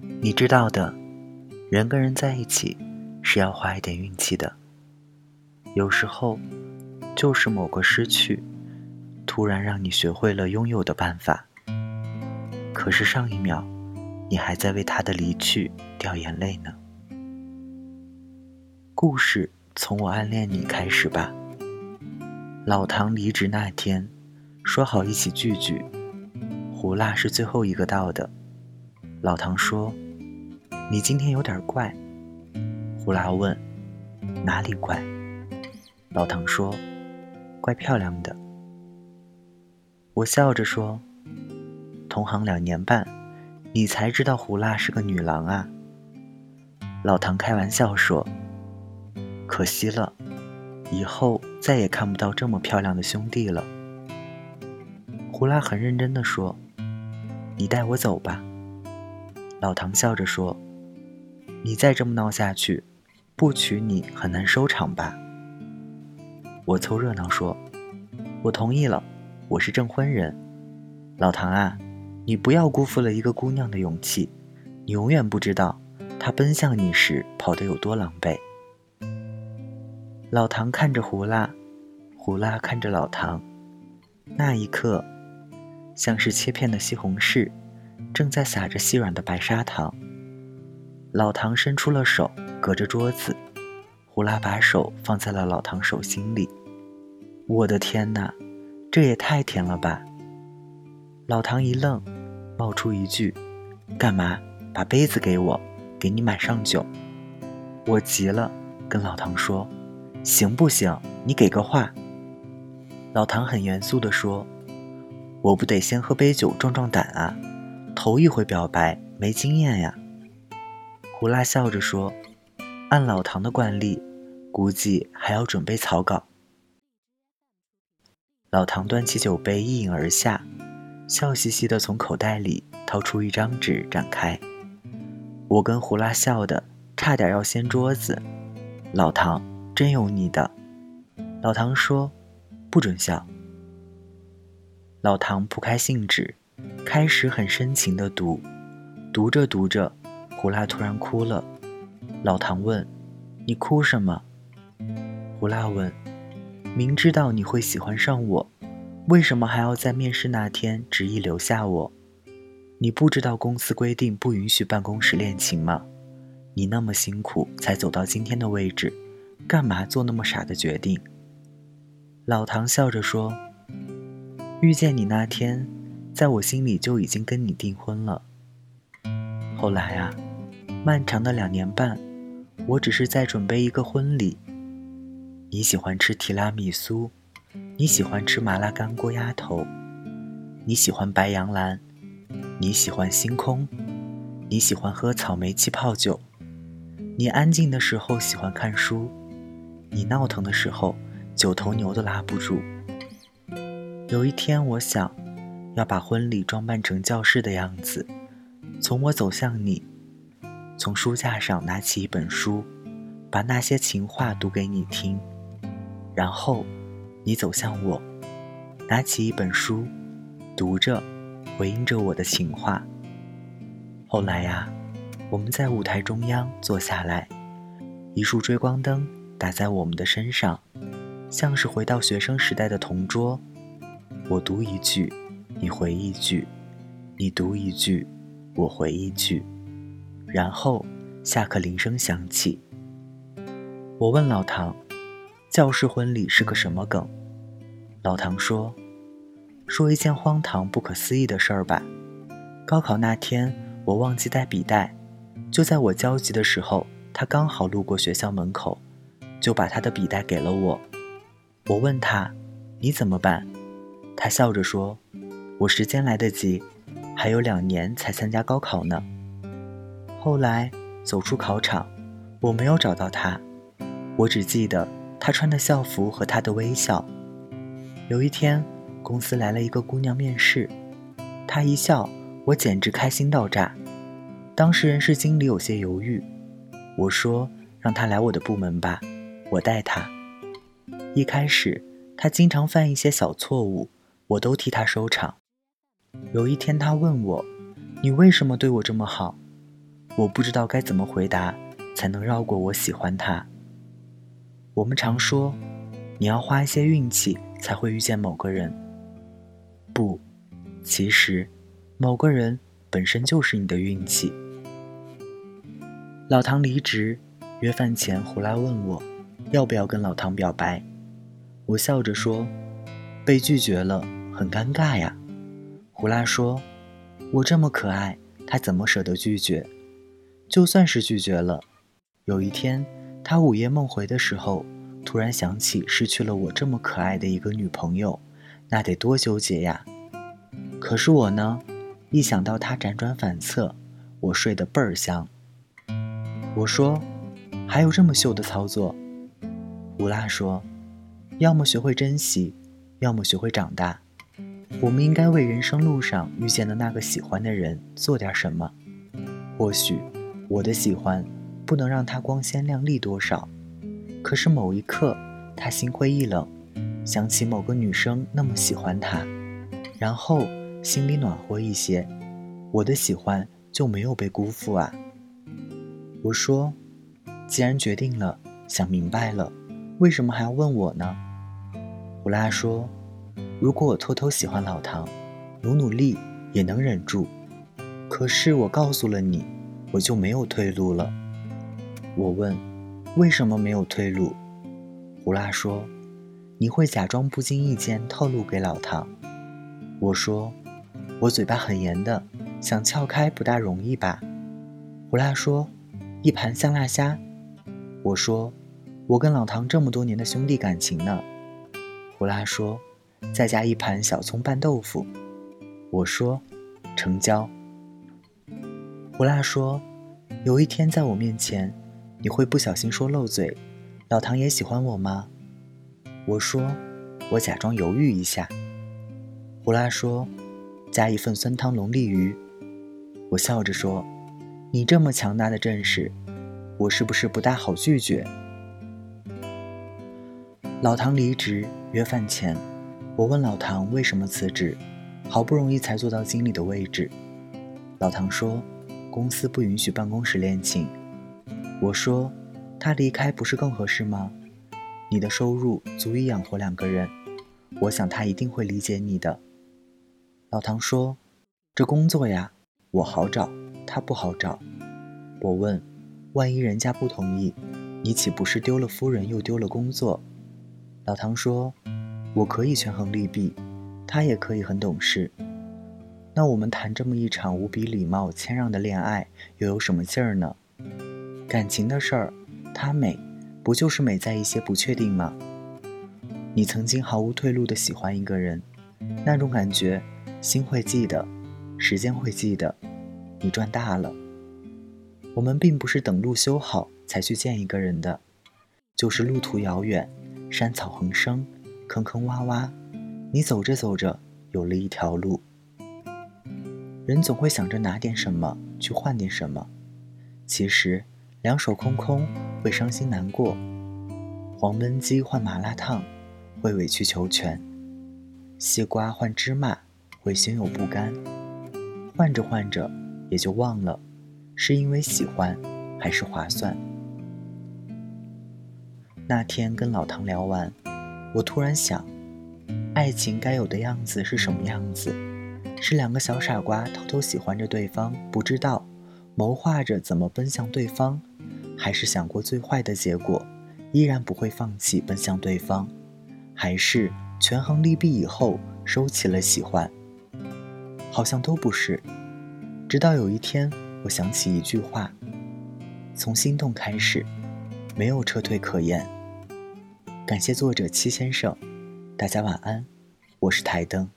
你知道的，人跟人在一起是要花一点运气的。有时候，就是某个失去，突然让你学会了拥有的办法。可是上一秒，你还在为他的离去掉眼泪呢。故事从我暗恋你开始吧。老唐离职那天，说好一起聚聚，胡辣是最后一个到的。老唐说。你今天有点怪，胡拉问：“哪里怪？”老唐说：“怪漂亮的。”我笑着说：“同行两年半，你才知道胡辣是个女郎啊。”老唐开玩笑说：“可惜了，以后再也看不到这么漂亮的兄弟了。”胡拉很认真的说：“你带我走吧。”老唐笑着说。你再这么闹下去，不娶你很难收场吧？我凑热闹说：“我同意了，我是证婚人。”老唐啊，你不要辜负了一个姑娘的勇气，你永远不知道她奔向你时跑得有多狼狈。老唐看着胡辣，胡辣看着老唐，那一刻，像是切片的西红柿，正在撒着细软的白砂糖。老唐伸出了手，隔着桌子，胡拉把手放在了老唐手心里。我的天哪，这也太甜了吧！老唐一愣，冒出一句：“干嘛？把杯子给我，给你满上酒。”我急了，跟老唐说：“行不行？你给个话。”老唐很严肃地说：“我不得先喝杯酒壮壮胆啊，头一回表白，没经验呀。”胡拉笑着说：“按老唐的惯例，估计还要准备草稿。”老唐端起酒杯一饮而下，笑嘻嘻地从口袋里掏出一张纸展开。我跟胡拉笑的差点要掀桌子。老唐真有你的！老唐说：“不准笑。”老唐铺开信纸，开始很深情地读，读着读着。胡辣突然哭了，老唐问：“你哭什么？”胡辣问：“明知道你会喜欢上我，为什么还要在面试那天执意留下我？你不知道公司规定不允许办公室恋情吗？你那么辛苦才走到今天的位置，干嘛做那么傻的决定？”老唐笑着说：“遇见你那天，在我心里就已经跟你订婚了。后来啊。”漫长的两年半，我只是在准备一个婚礼。你喜欢吃提拉米苏，你喜欢吃麻辣干锅鸭头，你喜欢白杨蓝，你喜欢星空，你喜欢喝草莓气泡酒，你安静的时候喜欢看书，你闹腾的时候九头牛都拉不住。有一天，我想要把婚礼装扮成教室的样子，从我走向你。从书架上拿起一本书，把那些情话读给你听，然后你走向我，拿起一本书，读着，回应着我的情话。后来呀，我们在舞台中央坐下来，一束追光灯打在我们的身上，像是回到学生时代的同桌。我读一句，你回一句；你读一句，我回一句。然后，下课铃声响起。我问老唐：“教室婚礼是个什么梗？”老唐说：“说一件荒唐不可思议的事儿吧。高考那天，我忘记带笔袋，就在我焦急的时候，他刚好路过学校门口，就把他的笔袋给了我。我问他：‘你怎么办？’他笑着说：‘我时间来得及，还有两年才参加高考呢。’”后来走出考场，我没有找到他，我只记得他穿的校服和他的微笑。有一天，公司来了一个姑娘面试，她一笑，我简直开心到炸。当时人事经理有些犹豫，我说：“让她来我的部门吧，我带她。”一开始，她经常犯一些小错误，我都替她收场。有一天，他问我：“你为什么对我这么好？”我不知道该怎么回答，才能绕过我喜欢他。我们常说，你要花一些运气才会遇见某个人。不，其实，某个人本身就是你的运气。老唐离职，约饭前，胡拉问我，要不要跟老唐表白。我笑着说，被拒绝了，很尴尬呀。胡拉说，我这么可爱，他怎么舍得拒绝？就算是拒绝了，有一天他午夜梦回的时候，突然想起失去了我这么可爱的一个女朋友，那得多纠结呀！可是我呢，一想到他辗转反侧，我睡得倍儿香。我说，还有这么秀的操作？胡拉说，要么学会珍惜，要么学会长大。我们应该为人生路上遇见的那个喜欢的人做点什么，或许。我的喜欢不能让他光鲜亮丽多少，可是某一刻他心灰意冷，想起某个女生那么喜欢他，然后心里暖和一些，我的喜欢就没有被辜负啊。我说，既然决定了，想明白了，为什么还要问我呢？胡拉说，如果我偷偷喜欢老唐，努努力也能忍住，可是我告诉了你。我就没有退路了。我问：“为什么没有退路？”胡拉说：“你会假装不经意间透露给老唐。”我说：“我嘴巴很严的，想撬开不大容易吧？”胡拉说：“一盘香辣虾。”我说：“我跟老唐这么多年的兄弟感情呢。”胡拉说：“再加一盘小葱拌豆腐。”我说：“成交。”胡辣说：“有一天在我面前，你会不小心说漏嘴，老唐也喜欢我吗？”我说：“我假装犹豫一下。”胡辣说：“加一份酸汤龙利鱼。”我笑着说：“你这么强大的阵势，我是不是不大好拒绝？”老唐离职约饭前，我问老唐为什么辞职，好不容易才做到经理的位置。老唐说。公司不允许办公室恋情，我说，他离开不是更合适吗？你的收入足以养活两个人，我想他一定会理解你的。老唐说：“这工作呀，我好找，他不好找。”我问：“万一人家不同意，你岂不是丢了夫人又丢了工作？”老唐说：“我可以权衡利弊，他也可以很懂事。”那我们谈这么一场无比礼貌谦让的恋爱，又有什么劲儿呢？感情的事儿，它美，不就是美在一些不确定吗？你曾经毫无退路的喜欢一个人，那种感觉，心会记得，时间会记得，你赚大了。我们并不是等路修好才去见一个人的，就是路途遥远，山草横生，坑坑洼洼，你走着走着，有了一条路。人总会想着拿点什么去换点什么，其实两手空空会伤心难过，黄焖鸡换麻辣烫会委曲求全，西瓜换芝麻会心有不甘，换着换着也就忘了，是因为喜欢还是划算。那天跟老唐聊完，我突然想，爱情该有的样子是什么样子？是两个小傻瓜偷偷喜欢着对方，不知道，谋划着怎么奔向对方，还是想过最坏的结果，依然不会放弃奔向对方，还是权衡利弊以后收起了喜欢？好像都不是。直到有一天，我想起一句话：从心动开始，没有撤退可言。感谢作者七先生，大家晚安，我是台灯。